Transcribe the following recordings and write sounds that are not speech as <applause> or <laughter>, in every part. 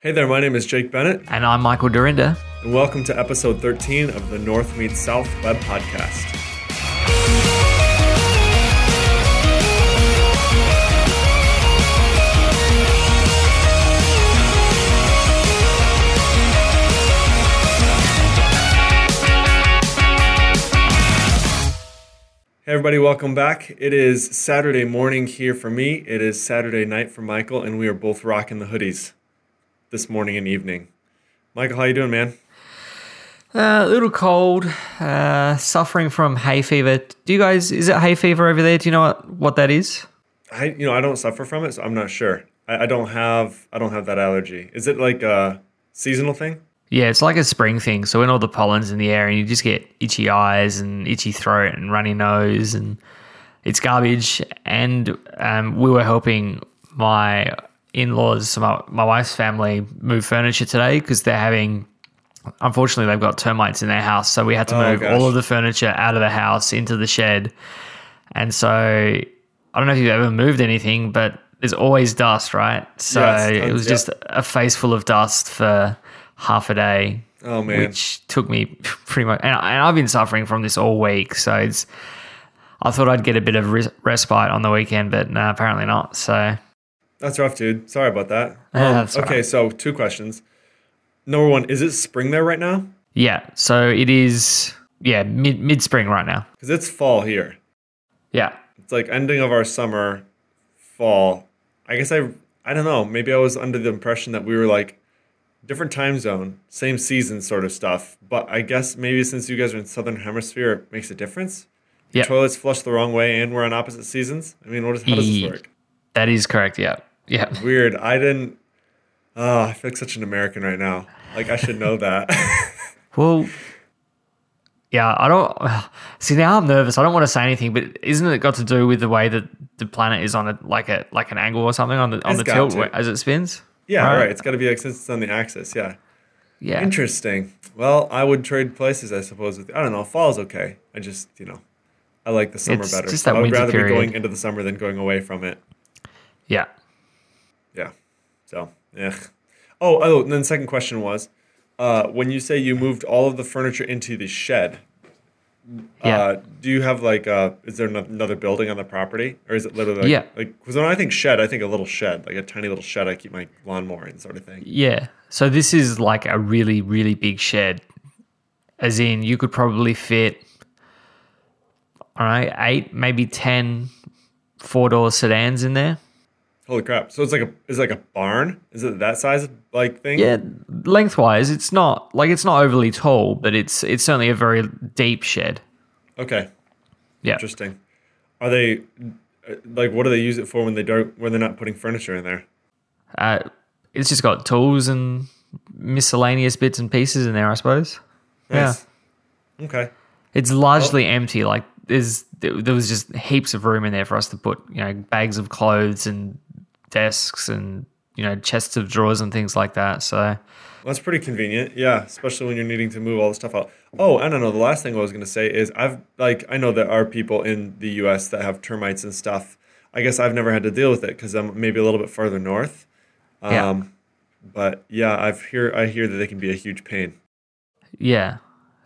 Hey there, my name is Jake Bennett, And I'm Michael Dyrynda. and welcome to episode 13 of the North Meets South Web Podcast. Hey everybody, welcome back. It is Saturday morning here for me. It is Saturday night for Michael, and we are both rocking the hoodies this morning and evening. Michael, how you doing, man? Uh, a little cold, uh, suffering from hay fever. Do you guys, is it hay fever over there? Do you know what, what that is? I you know I don't suffer from it, so I'm not sure. I, I don't have I don't have that allergy. Is it like a seasonal thing? Yeah, it's like a spring thing. So when all the pollen's in the air and you just get itchy eyes and itchy throat and runny nose and it's garbage. And um, we were helping my in-laws, my, my wife's family, moved furniture today because they're having. Unfortunately, they've got termites in their house, so we had to Oh, move gosh. all of the furniture out of the house into the shed. And so I don't know if you've ever moved anything, but there's always dust, right? So Yes, it was just a face full of dust for half a day, Oh man, which took me <laughs> pretty much. And, I- and I've been suffering from this all week, so it's. I thought I'd get a bit of res- respite on the weekend, but no, apparently not. So that's rough, dude. Sorry about that. Um, that's okay, right. so two questions. Number one, is it spring there right now? yeah, so it is. Yeah, mid mid spring right now. Because it's fall here. Yeah, It's like ending of our summer, fall. I guess I I don't know. Maybe I was under the impression that we were like different time zone, same season sort of stuff. But I guess maybe since you guys are in southern hemisphere, it makes a difference. Yeah. toilets flush the wrong way, and we're on opposite seasons. I mean, what is, how does this work? that is correct. Yeah, yeah. <laughs> Weird. I didn't. Oh, I feel like such an American right now. Like I should know that. <laughs> Well, yeah, I don't <sighs> see now. I'm nervous. I don't want to say anything, but isn't it got to do with the way that the planet is on a like a like an angle or something on the on It's the tilt to. as it spins? yeah, Right. right. It's got to be like since it's on the axis. Yeah. Yeah, Interesting. Well, I would trade places, I suppose. With I don't know. Fall's okay. I just you know, I like the summer It's better. just that I would rather be going into the summer than going away from it. yeah. Yeah. So yeah. Oh, oh, and then the second question was, uh, when you say you moved all of the furniture into the shed, Yeah. uh, do you have like uh, is there another building on the property, or is it literally like, Yeah. like because when I think shed, I think a little shed, like a tiny little shed I keep my lawnmower in, sort of thing. Yeah. So this is like a really, really big shed. As in, you could probably fit, all right, eight, maybe 10 four door sedans in there. Holy crap! So it's like a is it like a barn? Is it that size like thing? Yeah. Lengthwise, it's not like it's not overly tall, but it's it's certainly a very deep shed. Okay. Yeah. Interesting. Are they like what do they use it for when they don't when they're not putting furniture in there? Uh, it's just got tools and miscellaneous bits and pieces in there, I suppose. Nice. Okay. It's largely empty. Like there's there there was just heaps of room in there for us to put you know bags of clothes and desks and you know chests of drawers and things like that. So Well, that's pretty convenient. Yeah, especially when you're needing to move all the stuff out. Oh, I don't know. The last thing I was going to say is I've like I know there are people in the U.S. that have termites and stuff. I guess I've never had to deal with it because I'm maybe a little bit further north. Um, Yeah. But yeah, I've hear I hear that they can be a huge pain. yeah,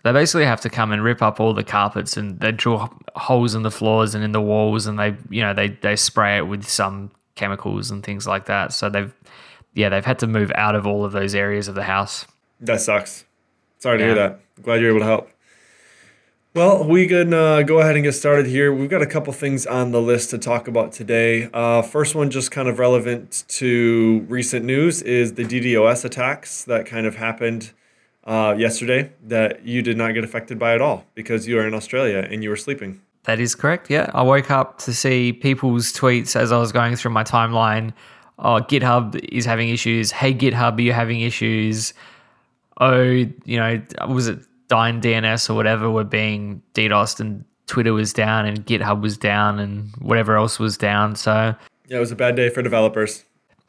they basically have to come and rip up all the carpets and they drill holes in the floors and in the walls and they you know they they spray it with some chemicals and things like that. So they've yeah they've had to move out of all of those areas of the house. That sucks. Sorry to hear that. Glad you're able to help. Well, we can uh, go ahead and get started here. We've got a couple things on the list to talk about today. Uh, first one, just kind of relevant to recent news, is the DDoS attacks that kind of happened uh, yesterday that you did not get affected by at all because you are in Australia and you were sleeping. That is correct. Yeah. I woke up to see people's tweets as I was going through my timeline. Oh, GitHub is having issues. Hey, GitHub, are you having issues? Oh, you know, was it Dyn DNS or whatever were being DDoSed and Twitter was down and GitHub was down and whatever else was down. So, Yeah, it was a bad day for developers.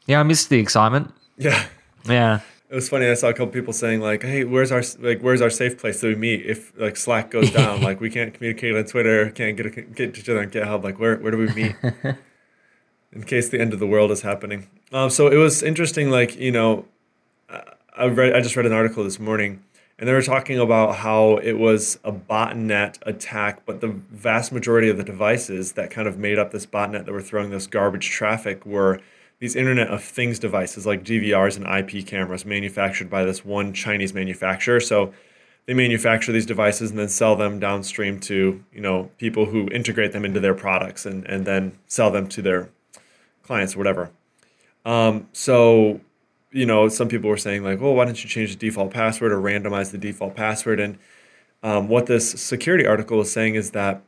yeah, I missed the excitement. Yeah. Yeah. It was funny. I saw a couple people saying like, "Hey, where's our like where's our safe place that we meet if like Slack goes down? <laughs> like we can't communicate on Twitter, can't get a, get to each other on GitHub. Like where where do we meet <laughs> in case the end of the world is happening?" Um, so it was interesting. Like you know, I read I just read an article this morning and they were talking about how it was a botnet attack, but the vast majority of the devices that kind of made up this botnet that were throwing this garbage traffic were these Internet of Things devices like DVRs and IP cameras manufactured by this one Chinese manufacturer. So they manufacture these devices and then sell them downstream to you know people who integrate them into their products and, and then sell them to their clients or whatever. Um, so you know, some people were saying like, well, why don't you change the default password or randomize the default password? And um, what this security article is saying is that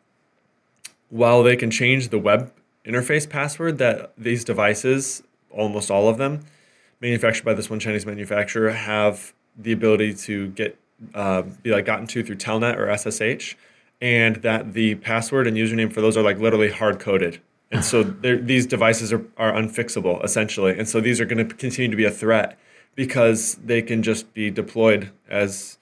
while they can change the web interface password, that these devices, almost all of them, manufactured by this one Chinese manufacturer, have the ability to get uh, be like gotten to through Telnet or SSH, and that the password and username for those are like literally hard coded and so <sighs> these devices are, are unfixable essentially. And so these are going to continue to be a threat because they can just be deployed as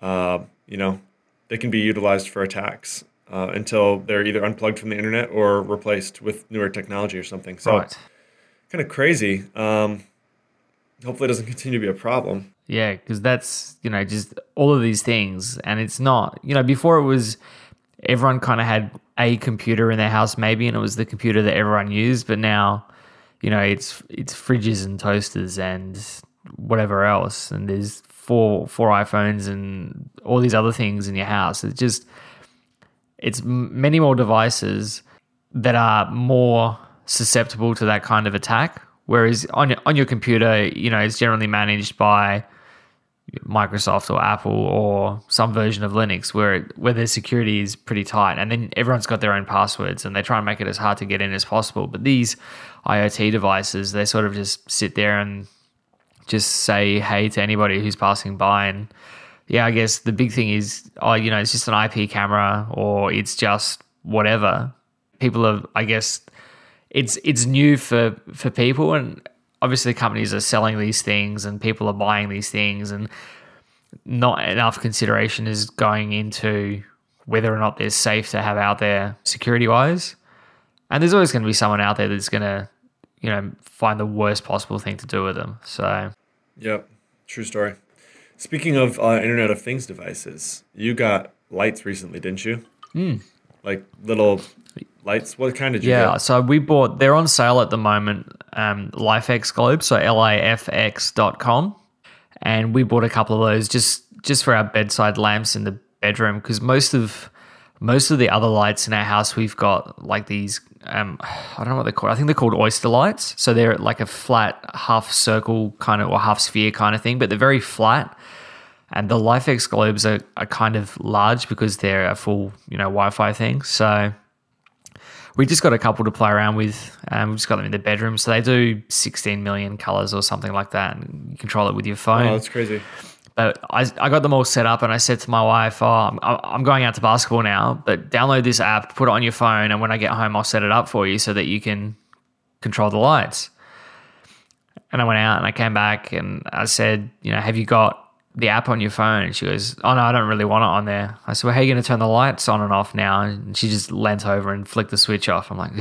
uh, you know they can be utilized for attacks uh, until they're either unplugged from the internet or replaced with newer technology or something. So right. kind of crazy. Um, hopefully it doesn't continue to be a problem. Yeah because that's you know just all of these things and it's not you know before it was everyone kind of had a computer in their house maybe and it was the computer that everyone used but now you know it's it's fridges and toasters and whatever else and there's four four iPhones and all these other things in your house. It's just it's many more devices that are more susceptible to that kind of attack whereas on your, on your computer you know it's generally managed by Microsoft or Apple or some version of Linux where where their security is pretty tight, and then everyone's got their own passwords, and they try and make it as hard to get in as possible. But these IoT devices, they sort of just sit there and just say hey to anybody who's passing by, and yeah, I guess the big thing is, oh, you know, it's just an IP camera or it's just whatever. People have, I guess, it's it's new for for people, and obviously companies are selling these things and people are buying these things and not enough consideration is going into whether or not they're safe to have out there security wise. And there's always going to be someone out there that's going to, you know, find the worst possible thing to do with them. So, yep, true story. Speaking of uh, Internet of Things devices, you got lights recently, didn't you? Mm. Like little lights. What kind did you yeah, get? so we bought, they're on sale at the moment, um, LIFX Globe, so lifx.com. And we bought a couple of those just just for our bedside lamps in the bedroom because most of most of the other lights in our house we've got like these um, <sighs> I don't know what they're called. I think they're called oyster lights. So they're like a flat half circle kind of or half sphere kind of thing, but they're very flat. And the LIFX globes are, are kind of large because they're a full, you know, Wi-Fi thing. So we just got a couple to play around with. Um, we just got them in the bedroom, so they do 16 million colors or something like that, and you control it with your phone. Oh, that's crazy. But I, I got them all set up, and I said to my wife, "Oh, I'm, I'm going out to basketball now, but download this app, put it on your phone, and when I get home, I'll set it up for you so that you can control the lights." And I went out and I came back and I said, "You know, have you got the app on your phone? And she goes, Oh, no, I don't really want it on there. I said, Well, how are you going to turn the lights on and off now? And she just leant over and flicked the switch off. I'm like,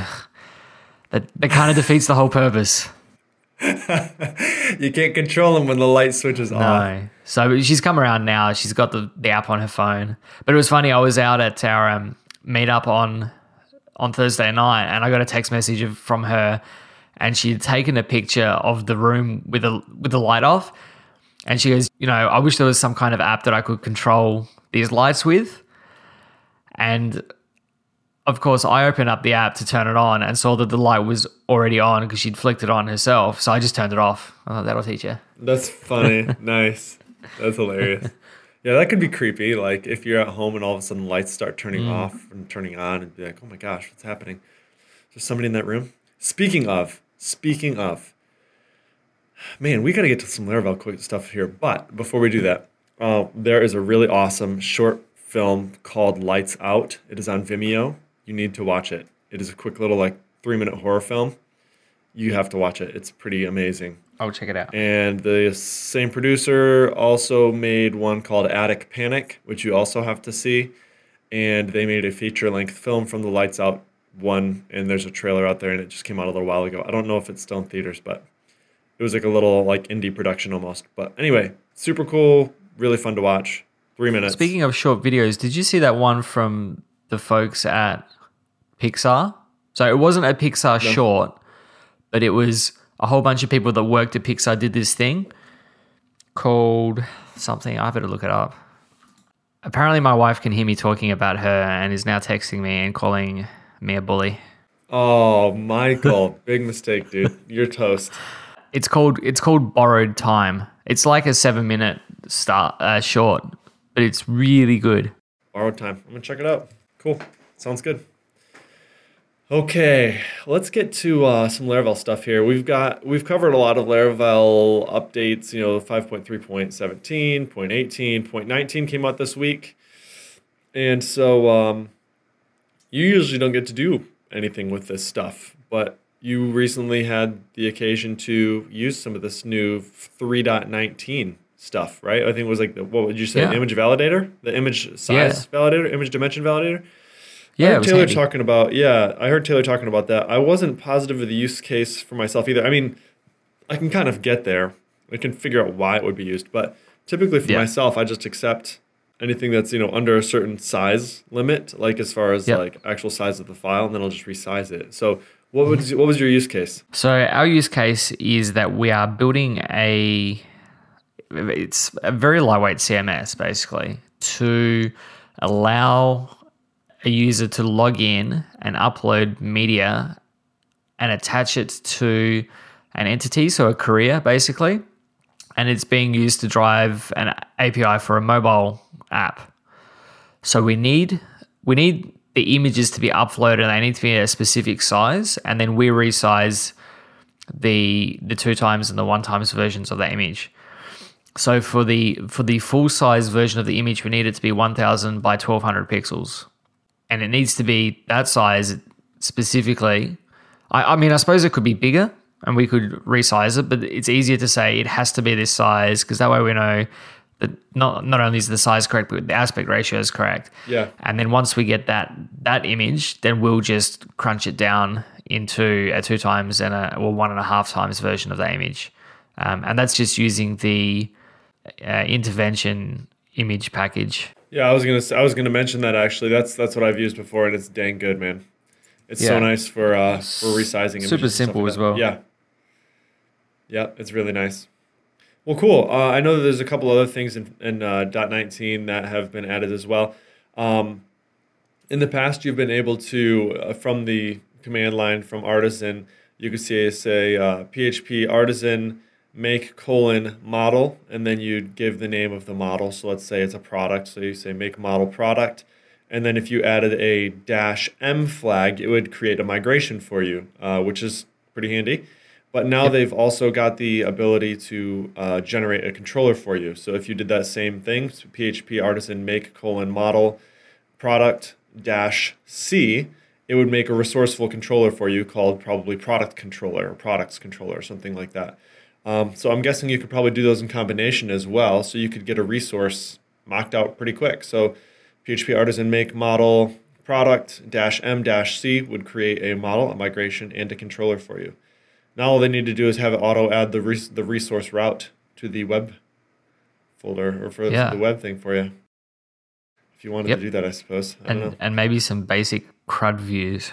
That, that kind of defeats the whole purpose. <laughs> you can't control them when the light switches off. No. So she's come around now. She's got the, the app on her phone. But it was funny. I was out at our um, meetup on on Thursday night, and I got a text message from her, and she had taken a picture of the room with the with the light off, and she goes, you know, I wish there was some kind of app that I could control these lights with. And of course, I opened up the app to turn it on and saw that the light was already on because she'd flicked it on herself. So I just turned it off. I thought, that'll teach you. That's funny. <laughs> nice. That's hilarious. <laughs> Yeah, that could be creepy. Like if you're at home and all of a sudden lights start turning mm. off and turning on and be like, oh my gosh, what's happening? Is there somebody in that room? Speaking of, speaking of, man, we got to get to some Laravel quick stuff here. But before we do that, uh, there is a really awesome short film called Lights Out. It is on Vimeo. You need to watch it. It is a quick little like three minute horror film. You have to watch it. It's pretty amazing. I'll check it out. And the same producer also made one called Attic Panic, which you also have to see. And they made a feature length film from the Lights Out one, and there's a trailer out there, and it just came out a little while ago. I don't know if it's still in theaters, but it was like a little like indie production almost. But anyway, super cool, really fun to watch. Three minutes. Speaking of short videos, did you see that one from the folks at Pixar? So it wasn't a Pixar short, but it was a whole bunch of people that worked at Pixar did this thing called something. I better look it up. Apparently, my wife can hear me talking about her and is now texting me and calling me a bully. Oh, Michael, <laughs> big mistake, dude. You're toast. It's called it's called borrowed time. It's like a seven minute start uh, short, but it's really good. Borrowed time. I'm gonna check it out. Cool. Sounds good. Okay, let's get to uh, some Laravel stuff here. We've got we've covered a lot of Laravel updates. You know, 5.3.17, 0.18, 0.19 came out this week, and so um, you usually don't get to do anything with this stuff, but you recently had the occasion to use some of this new 3.19 stuff, right? I think it was like the, what would you say, Yeah. image validator, the image size validator, image dimension validator. I Yeah, it heard was Taylor handy. talking about yeah, I heard Taylor talking about that. I wasn't positive of the use case for myself either. I mean, I can kind of get there. I can figure out why it would be used, but typically for Yeah. myself, I just accept anything that's you know under a certain size limit, like as far as Yep. like actual size of the file, and then I'll just resize it. So what would what was your use case? So our use case is that we are building a it's a very lightweight CMS basically to allow a user to log in and upload media and attach it to an entity, so a career basically, and it's being used to drive an API for a mobile app. So we need we need the images to be uploaded they need to be a specific size, and then we resize the the two times and the one times versions of that image. So for the for the full size version of the image, we need it to be 1000 by 1200 pixels, and it needs to be that size specifically. I, I mean, I suppose it could be bigger, and we could resize it, but it's easier to say it has to be this size because that way we know that not not only is the size correct, but the aspect ratio is correct. Yeah. And then once we get that that image, then we'll just crunch it down into a two times and a or one and a half times version of that image, um, and that's just using the uh, intervention image package. Yeah, I was gonna I was gonna mention that actually. That's that's what I've used before, and it's dang good, man. It's so nice for uh, for resizing. images Super simple like as well. Yeah. Yeah, it's really nice. Well, cool. Uh, I know that there's a couple other things in, in uh, .19 that have been added as well. Um, in the past, you've been able to, uh, from the command line from Artisan, you could say, say uh, PHP Artisan make colon model, and then you'd give the name of the model. So let's say it's a product. So you say make model product. And then if you added a dash M flag, it would create a migration for you, uh, which is pretty handy. But now they've also got the ability to uh, generate a controller for you. So if you did that same thing, so PHP artisan make colon model product dash C, it would make a resourceful controller for you called probably product controller or products controller or something like that. Um, so I'm guessing you could probably do those in combination as well. So you could get a resource mocked out pretty quick. So PHP artisan make model product dash M dash C would create a model, a migration, and a controller for you. Now all they need to do is have it auto add the res- the resource route to the web folder or for Yeah. the web thing for you. If you wanted Yep. to do that, I suppose. I and and maybe some basic CRUD views.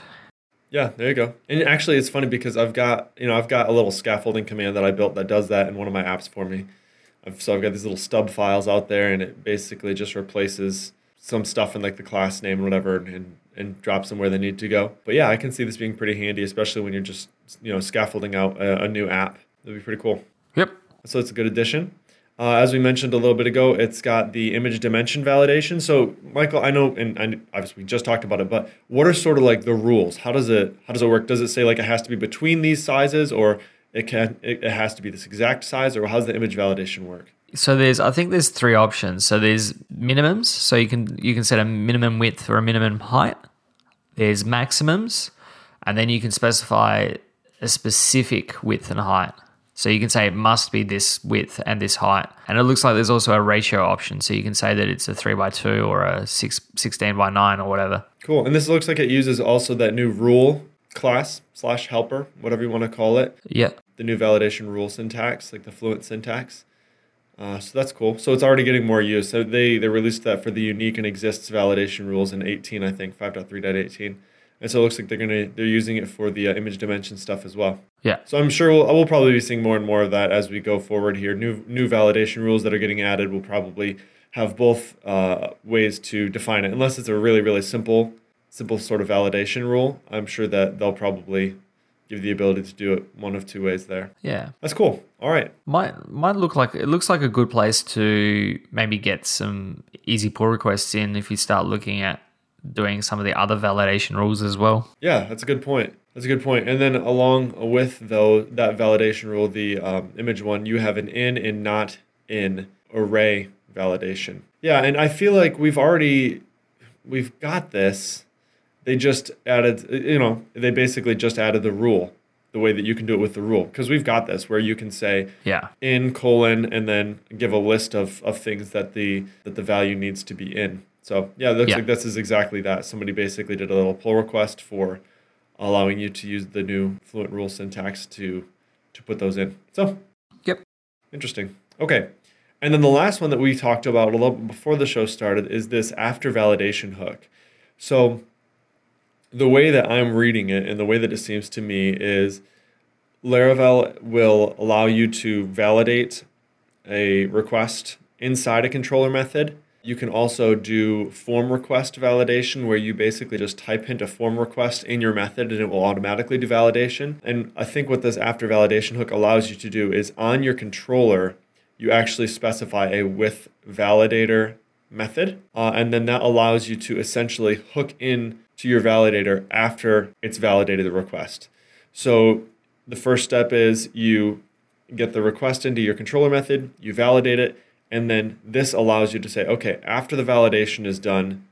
Yeah, there you go. And actually, it's funny because I've got you know I've got a little scaffolding command that I built that does that in one of my apps for me. I've, so I've got these little stub files out there, and it basically just replaces some stuff in like the class name or whatever, and and drops them where they need to go. But yeah, I can see this being pretty handy, especially when you're just you know scaffolding out a, a new app. That'd be pretty cool. Yep. So it's a good addition. Uh, as we mentioned a little bit ago, it's got the image dimension validation. So, Michael, I know, and, and obviously we just talked about it, but what are sort of like the rules? How does it how does it work? Does it say like it has to be between these sizes, or it can it, it has to be this exact size, or how does the image validation work? So there's I think there's three options. So there's minimums. So you can you can set a minimum width or a minimum height. There's maximums, and then you can specify a specific width and height. So you can say it must be this width and this height. And it looks like there's also a ratio option. So you can say that it's a three by two or a six, 16 by nine or whatever. Cool. And this looks like it uses also that new rule class slash helper, whatever you want to call it. Yeah. The new validation rule syntax, like the fluent syntax. Uh, so that's cool. So it's already getting more use. So they, they released that for the unique and exists validation rules in 18, I think, 5.3.18. And so it looks like they're gonna they're using it for the uh, image dimension stuff as well. Yeah. So I'm sure we'll, we'll probably be seeing more and more of that as we go forward here. New new validation rules that are getting added will probably have both uh, ways to define it, unless it's a really really simple simple sort of validation rule. I'm sure that they'll probably give the ability to do it one of two ways there. Yeah. That's cool. All right. Might might look like it looks like a good place to maybe get some easy pull requests in if you start looking at doing some of the other validation rules as well. Yeah, that's a good point. That's a good point. And then along with though that validation rule, the um, image one, you have an in and not in array validation. Yeah, and I feel like we've already we've got this. They just added, you know, they basically just added the rule, the way that you can do it with the rule, because we've got this where you can say Yeah. in colon and then give a list of, of things that the that the value needs to be in. So yeah, it looks Yeah. like this is exactly that. Somebody basically did a little pull request for allowing you to use the new fluent rule syntax to to put those in. So Yep. interesting. Okay. And then the last one that we talked about a little before the show started is this after validation hook. So the way that I'm reading it and the way that it seems to me is Laravel will allow you to validate a request inside a controller method. You can also do form request validation where you basically just type into form request in your method and it will automatically do validation. And I think what this after validation hook allows you to do is on your controller, you actually specify a with validator method. Uh, and then that allows you to essentially hook in to your validator after it's validated the request. So the first step is you get the request into your controller method, you validate it, and then this allows you to say, okay, after the validation is done,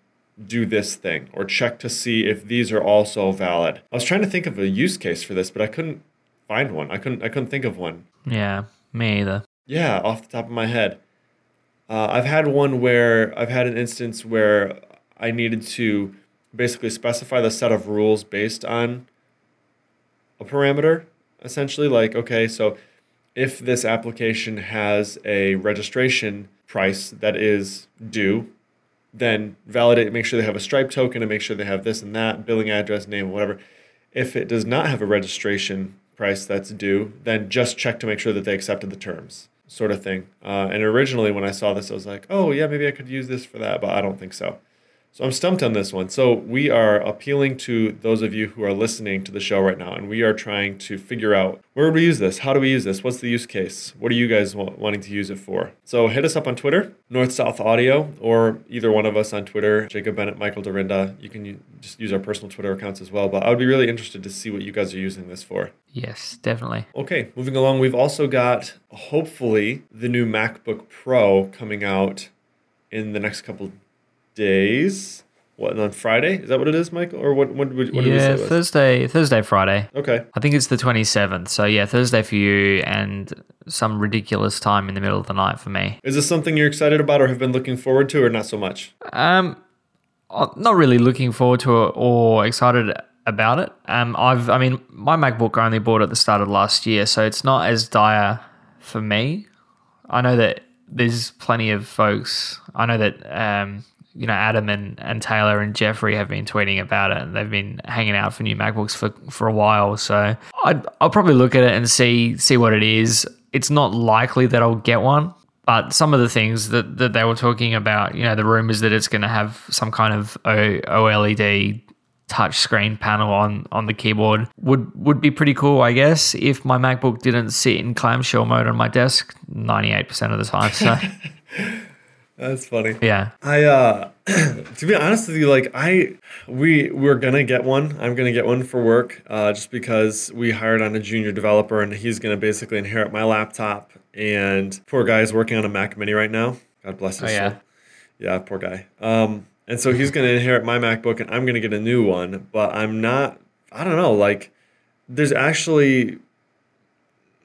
do this thing or check to see if these are also valid. I was trying to think of a use case for this, but I couldn't find one. I couldn't I couldn't think of one. Yeah. Me either. Yeah, off the top of my head. Uh, I've had one where I've had an instance where I needed to basically specify the set of rules based on a parameter, essentially. Like, okay, so if this application has a registration price that is due, then validate, make sure they have a Stripe token and make sure they have this and that, billing address, name, whatever. If it does not have a registration price that's due, then just check to make sure that they accepted the terms, sort of thing. Uh, and originally, when I saw this, I was like, oh, yeah, maybe I could use this for that, but I don't think so. So I'm stumped on this one. So we are appealing to those of you who are listening to the show right now, and we are trying to figure out where would we use this? How do we use this? What's the use case? What are you guys wa- wanting to use it for? So hit us up on Twitter, North South Audio, or either one of us on Twitter, Jacob Bennett, Michael Dyrynda. You can just use our personal Twitter accounts as well. But I would be really interested to see what you guys are using this for. Yes, definitely. Okay, moving along, we've also got hopefully the new MacBook Pro coming out in the next couple days. What on Friday? Is that what it is, Michael? Or what? What, what, what did we say? yeah. Thursday, Thursday, Friday. Okay. I think it's the 27th. So yeah, Thursday for you and some ridiculous time in the middle of the night for me. Is this something you're excited about, or have been looking forward to, or not so much? Um, I'm not really looking forward to it or excited about it. Um, I've, I mean, my MacBook I only bought at the start of last year, so it's not as dire for me. I know that there's plenty of folks. I know that um, you know Adam and, and Taylor and Jeffrey have been tweeting about it, and they've been hanging out for new MacBooks for, for a while. So I'd, I'll probably look at it and see see what it is. It's not likely that I'll get one, but some of the things that, that they were talking about, you know, the rumors that it's going to have some kind of o, OLED touch screen panel on on the keyboard would would be pretty cool, I guess, if my MacBook didn't sit in clamshell mode on my desk 98% of the time. So, <laughs> That's funny. yeah. I uh <clears throat> to be honest with you, like I we we're gonna get one. I'm gonna get one for work, uh, just because we hired on a junior developer and he's gonna basically inherit my laptop. And poor guy is working on a Mac Mini right now. God bless his Oh, yeah. soul. Yeah, poor guy. Um, and so he's gonna inherit my MacBook, and I'm gonna get a new one. But I'm not. I don't know. Like, there's actually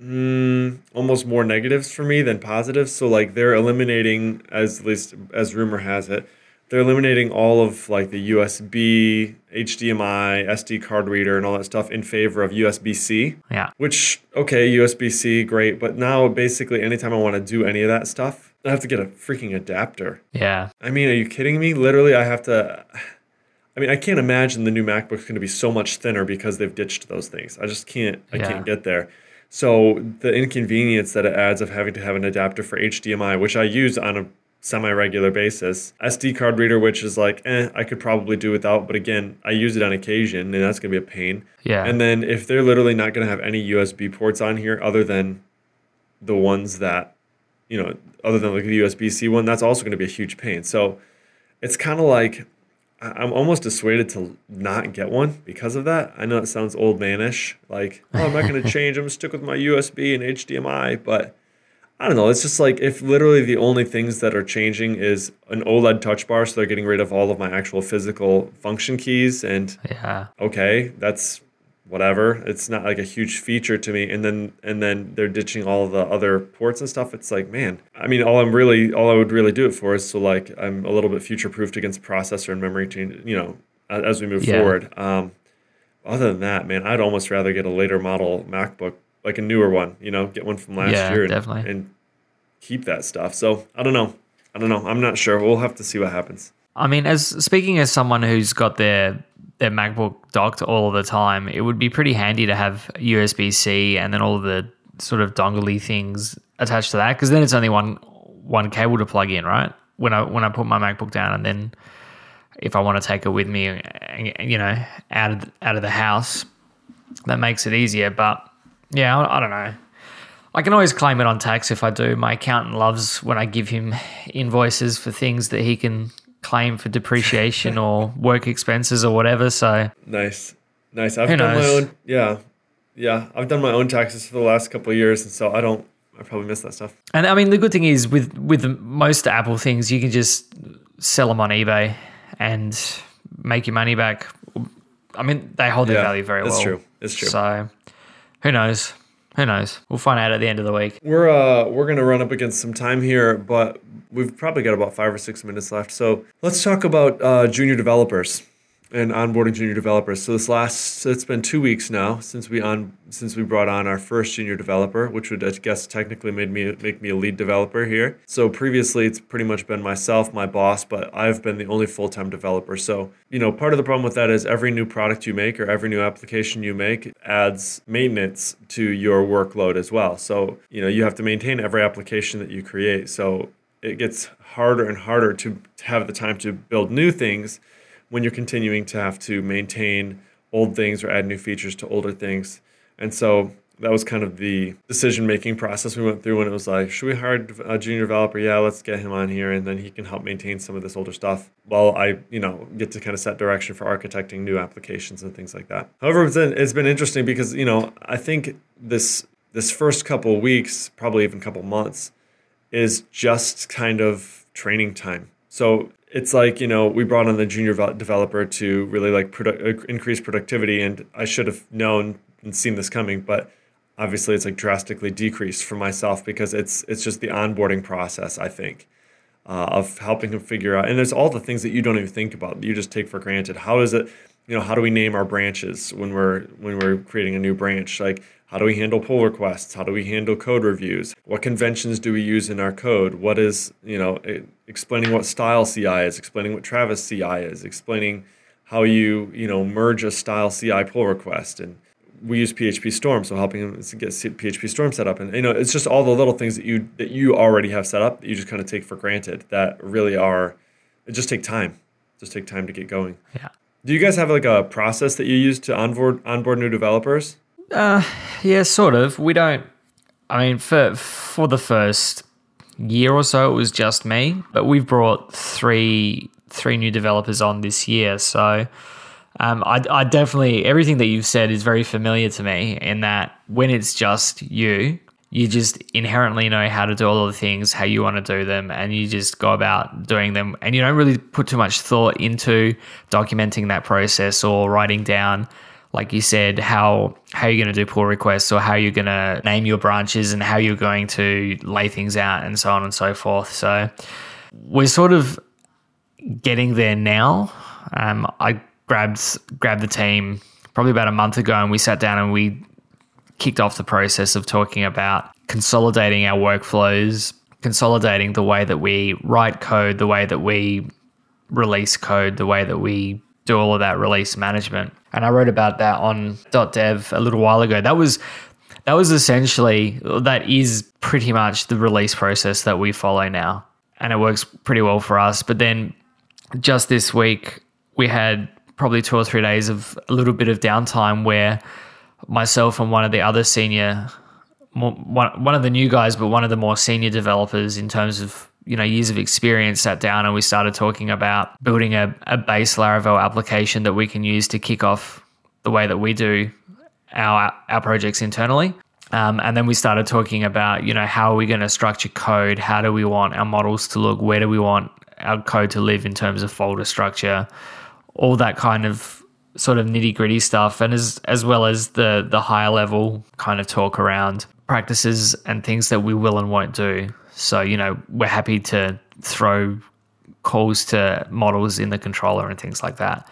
mm, almost more negatives for me than positives. So like they're eliminating, as at least as rumor has it, they're eliminating all of like the USB, HDMI, SD card reader, and all that stuff in favor of USB C. Yeah. Which okay, USB C, great, but now basically anytime I want to do any of that stuff, I have to get a freaking adapter. Yeah. I mean, are you kidding me? Literally, I have to. I mean, I can't imagine the new MacBook's going to be so much thinner because they've ditched those things. I just can't. I Yeah. can't get there. So the inconvenience that it adds of having to have an adapter for HDMI, which I use on a semi-regular basis, SD card reader, which is like, eh, I could probably do without, but again, I use it on occasion, and that's going to be a pain. Yeah. And then if they're literally not going to have any USB ports on here other than the ones that, you know, other than like the USB C one, that's also going to be a huge pain. So it's kind of like I'm almost dissuaded to not get one because of that. I know it sounds old manish, like, oh, I'm not going <laughs> to change. I'm to stick with my USB and HDMI. But I don't know. It's just like if literally the only things that are changing is an OLED touch bar, so they're getting rid of all of my actual physical function keys and yeah. okay, that's whatever. It's not like a huge feature to me. And then and then they're ditching all the other ports and stuff. It's like, man, I mean, all I'm really all I would really do it for is so like I'm a little bit future proofed against processor and memory change. You know, as we move Yeah. forward. Um, other than that, man, I'd almost rather get a later model MacBook, like a newer one. You know, get one from last Yeah, year and, definitely. and keep that stuff. So I don't know. I don't know. I'm not sure. We'll have to see what happens. I mean, as speaking as someone who's got their their MacBook docked all the time, it would be pretty handy to have USB C and then all the sort of dongley things attached to that because then it's only one one cable to plug in, right? When I when I put my MacBook down and then if I want to take it with me, you know, out of out of the house, that makes it easier. But yeah, I, I don't know. I can always claim it on tax if I do. My accountant loves when I give him invoices for things that he can claim for depreciation <laughs> or work expenses or whatever. So Nice, nice. I've Who done my knows? own. Yeah, yeah. I've done my own taxes for the last couple of years, and so I don't. I probably miss that stuff. And I mean, the good thing is with with most Apple things, you can just sell them on eBay and make your money back. I mean, they hold their Yeah, value very it's well. It's true. It's true. So, who knows? Who knows? We'll find out at the end of the week. We're uh we're gonna run up against some time here, but we've probably got about five or six minutes left. So let's talk about uh, junior developers and onboarding junior developers. So this last it's been two weeks now since we on since we brought on our first junior developer, which would I guess technically made me make me a lead developer here. So previously it's pretty much been myself, my boss, but I've been the only full time developer. So you know part of the problem with that is every new product you make or every new application you make adds maintenance to your workload as well. So you know you have to maintain every application that you create. So it gets harder and harder to to have the time to build new things when you're continuing to have to maintain old things or add new features to older things. And so that was kind of the decision making process we went through when it was like, should we hire a junior developer? Yeah, let's get him on here and then he can help maintain some of this older stuff while I, you know, get to kind of set direction for architecting new applications and things like that. However, it's been, it's been interesting because, you know, I think this this first couple weeks, probably even couple months, is just kind of training time. So it's like you know we brought on the junior developer to really like produ- uh, increase productivity, and I should have known and seen this coming, but obviously it's like drastically decreased for myself because it's it's just the onboarding process. I think uh, of helping him figure out, and there's all the things that you don't even think about you just take for granted. How is it? You know, how do we name our branches when we're when we're creating a new branch? Like, how do we handle pull requests? How do we handle code reviews? What conventions do we use in our code? What is you know explaining what StyleCI is, explaining what Travis CI is, explaining how you you know merge a StyleCI pull request and we use PhpStorm, so helping them get PhpStorm set up, and you know, it's just all the little things that you that you already have set up that you just kind of take for granted that really are, it just take time, just take time to get going. Yeah. Do you guys have like a process that you use to onboard onboard new developers? Uh, yeah, sort of. We don't. I mean, for for the first year or so, it was just me, but we've brought three three new developers on this year. So, um, I, I definitely everything that you've said is very familiar to me. In that, when it's just you, you just inherently know how to do all the things, how you want to do them, and you just go about doing them, and you don't really put too much thought into documenting that process or writing down like you said, how how you're going to do pull requests or how you're going to name your branches and how you're going to lay things out and so on and so forth. So we're sort of getting there now. Um, I grabbed grabbed the team probably about a month ago, and we sat down and we kicked off the process of talking about consolidating our workflows, consolidating the way that we write code, the way that we release code, the way that we do all of that release management. And I wrote about that on .dev a little while ago. That was that was essentially that is pretty much the release process that we follow now. And it works pretty well for us. But then just this week we had probably two or three days of a little bit of downtime where myself and one of the other senior one, one of the new guys, but one of the more senior developers in terms of you know years of experience sat down and we started talking about building a, a base Laravel application that we can use to kick off the way that we do our our projects internally. Um, and then we started talking about you know how are we going to structure code? How do we want our models to look? Where do we want our code to live in terms of folder structure? All that kind of sort of nitty gritty stuff, and as as well as the the higher level kind of talk around practices and things that we will and won't do. So, you know, we're happy to throw calls to models in the controller and things like that,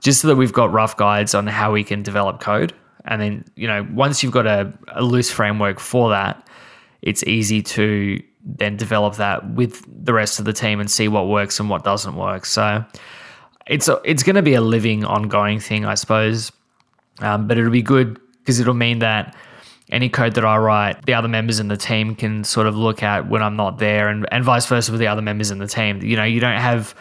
just so that we've got rough guides on how we can develop code. And then, you know, once you've got a, a loose framework for that, it's easy to then develop that with the rest of the team and see what works and what doesn't work. So it's it's going to be a living, ongoing thing, I suppose. Um, but it'll be good because it'll mean that any code that I write, the other members in the team can sort of look at when I'm not there, and, and vice versa with the other members in the team. You know, you don't have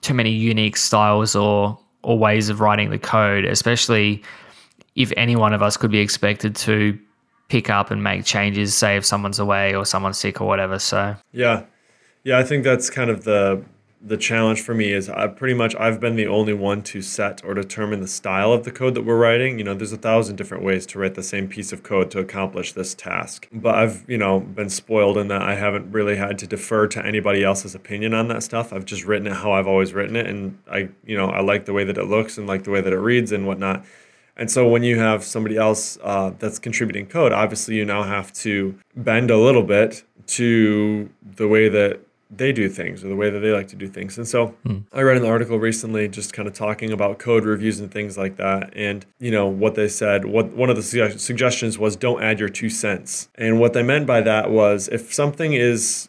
too many unique styles or or ways of writing the code, especially if any one of us could be expected to pick up and make changes, say if someone's away or someone's sick or whatever. So yeah, yeah, I think that's kind of the the challenge for me is I pretty much I've been the only one to set or determine the style of the code that we're writing. You know, there's a thousand different ways to write the same piece of code to accomplish this task. But I've, you know, been spoiled in that I haven't really had to defer to anybody else's opinion on that stuff. I've just written it how I've always written it and I, you know, I like the way that it looks and like the way that it reads and whatnot. And so when you have somebody else uh, that's contributing code, obviously you now have to bend a little bit to the way that they do things or the way that they like to do things. And so mm. I read an article recently just kind of talking about code reviews and things like that. And, you know, what they said, what one of the su- suggestions was don't add your two cents. And what they meant by that was if something is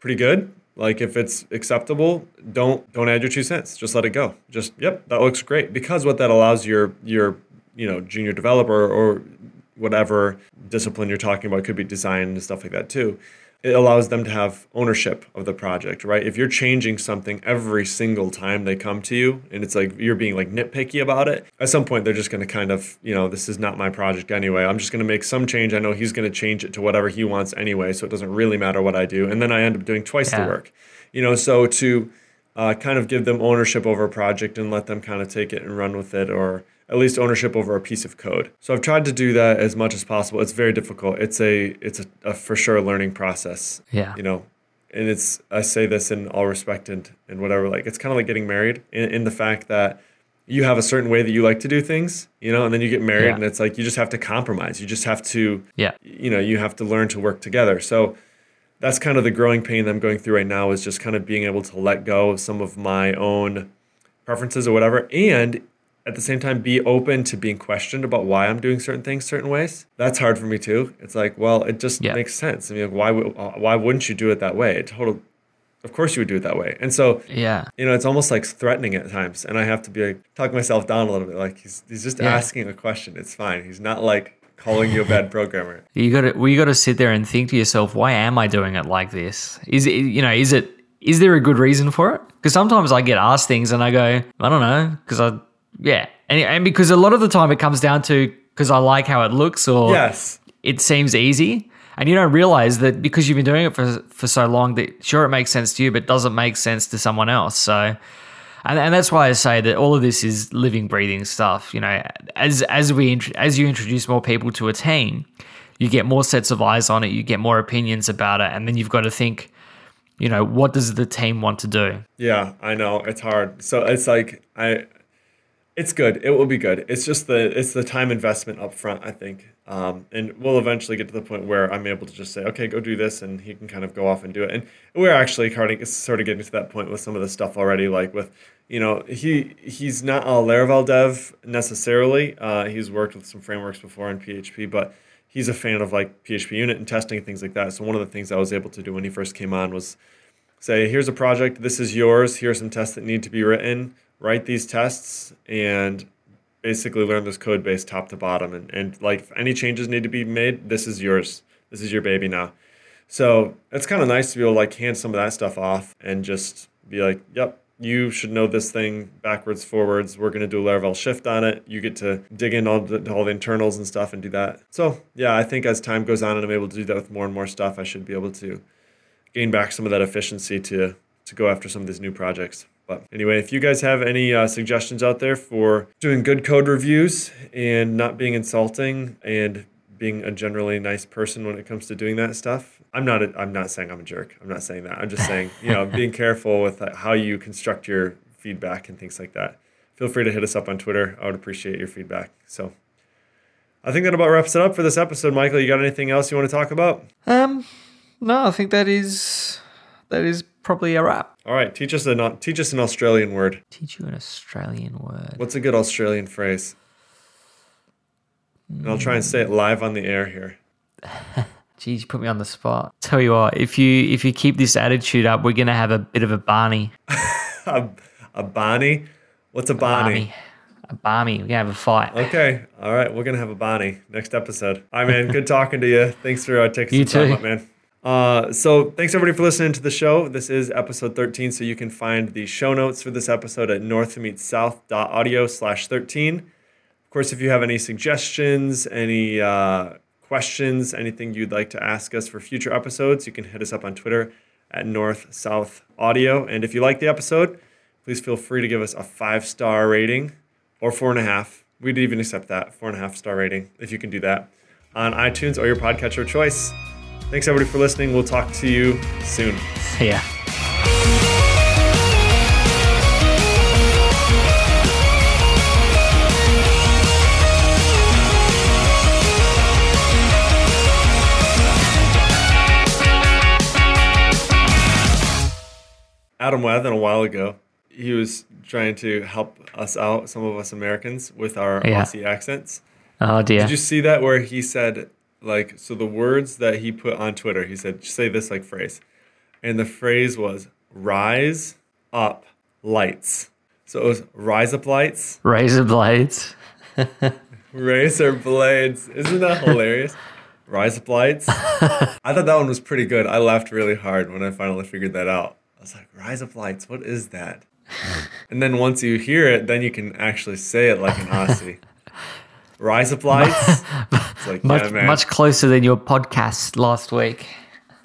pretty good, like if it's acceptable, don't don't add your two cents. Just let it go. Just yep, that looks great. Because what that allows your your, you know, junior developer or whatever discipline you're talking about could be design and stuff like that too it allows them to have ownership of the project, right? If you're changing something every single time they come to you and it's like you're being like nitpicky about it, at some point they're just going to kind of, you know, this is not my project anyway. I'm just going to make some change. I know he's going to change it to whatever he wants anyway, so it doesn't really matter what I do. And then I end up doing twice yeah. the work. You know, so to uh, kind of give them ownership over a project and let them kind of take it and run with it or at least ownership over a piece of code. So I've tried to do that as much as possible. It's very difficult. It's a it's a, a for sure learning process. Yeah. You know, and it's I say this in all respect and, and whatever. Like it's kind of like getting married in, in the fact that you have a certain way that you like to do things, you know, and then you get married yeah. and it's like you just have to compromise. You just have to yeah. you know, you have to learn to work together. So that's kind of the growing pain that I'm going through right now is just kind of being able to let go of some of my own preferences or whatever and at the same time be open to being questioned about why I'm doing certain things certain ways. That's hard for me too. It's like, well, it just yeah. makes sense. I mean, why uh, why wouldn't you do it that way? Total of course you would do it that way. And so, yeah, you know, it's almost like threatening at times. And I have to be like, talk myself down a little bit. Like he's, he's just yeah. asking a question. It's fine. He's not like calling you a bad <laughs> programmer. You got to, well, you got to sit there and think to yourself, why am I doing it like this? Is it, you know, is it, is there a good reason for it? Because sometimes I get asked things and I go, I don't know, because I yeah, and and because a lot of the time it comes down to because I like how it looks or yes, it seems easy, and you don't realize that because you've been doing it for for so long that sure it makes sense to you, but doesn't make sense to someone else. So. And, and that's why I say that all of this is living, breathing stuff. You know, as as we as you introduce more people to a team, you get more sets of eyes on it, you get more opinions about it, and then you've got to think, you know, what does the team want to do? Yeah, I know it's hard. So it's like I it's good. It will be good. It's just the it's the time investment up front. I think Um, and we'll eventually get to the point where I'm able to just say, okay, go do this, and he can kind of go off and do it. And we're actually sort of getting to that point with some of the stuff already, like with, you know, he he's not a Laravel dev necessarily. Uh, he's worked with some frameworks before in PHP, but he's a fan of like PHPUnit and testing and things like that. So one of the things I was able to do when he first came on was say, here's a project, this is yours, here are some tests that need to be written, write these tests, and basically learn this code base top to bottom. And, and like if any changes need to be made this is yours. This is your baby now. So it's kind of nice to be able to like hand some of that stuff off and just be like yep you should know this thing backwards forwards. We're going to do a laravel shift on it. You get to dig in all the, all the internals and stuff and do that. So yeah i think as time goes on and i'm able to do that with more and more stuff i should be able to gain back some of that efficiency to to go after some of these new projects but anyway, if you guys have any uh, suggestions out there for doing good code reviews and not being insulting and being a generally nice person when it comes to doing that stuff, I'm not. A, I'm not saying I'm a jerk. I'm not saying that. I'm just saying you know <laughs> being careful with how you construct your feedback and things like that. Feel free to hit us up on Twitter. I would appreciate your feedback. So. I think that about wraps it up for this episode, Michael. You got anything else you want to talk about? Um, no, I think that is that is probably a wrap. All right, teach us a teach us an Australian word. Teach you an Australian word. What's a good Australian phrase? And I'll try and say it live on the air here. <laughs> Geez, you put me on the spot. Tell you what, if you if you keep this attitude up, we're gonna have a bit of a Barney. <laughs> a, a Barney? What's a Barney? A Barney. We're gonna have a fight. Okay. All right. We're gonna have a Barney next episode. All right, man. Good talking to you. Thanks for uh, taking you some too. time up, man. Uh, so thanks everybody for listening to the show. This is episode 13, so you can find the show notes for this episode at northmeetsouth.audio slash 13. Of course, if you have any suggestions, any uh, questions, anything you'd like to ask us for future episodes, you can hit us up on Twitter at North South Audio. And if you like the episode, please feel free to give us a five star rating or four and a half. We'd even accept that four and a half star rating if you can do that on iTunes or your podcatcher of choice. Thanks everybody for listening. We'll talk to you soon. Yeah. Adam Wathan a while ago, he was trying to help us out, some of us Americans, with our yeah. Aussie accents. Oh dear! Did you see that where he said like so the words that he put on Twitter, he said, say this like phrase. And the phrase was rise up lights. So it was rise up lights. Razor blades. <laughs> Razor blades. Isn't that hilarious? <laughs> rise up lights. I thought that one was pretty good. I laughed really hard when I finally figured that out. I was like, rise up lights, what is that? <laughs> and then once you hear it, then you can actually say it like an Aussie. Rise Up Lights. <laughs> like, much, yeah, much closer than your podcast last week. <laughs>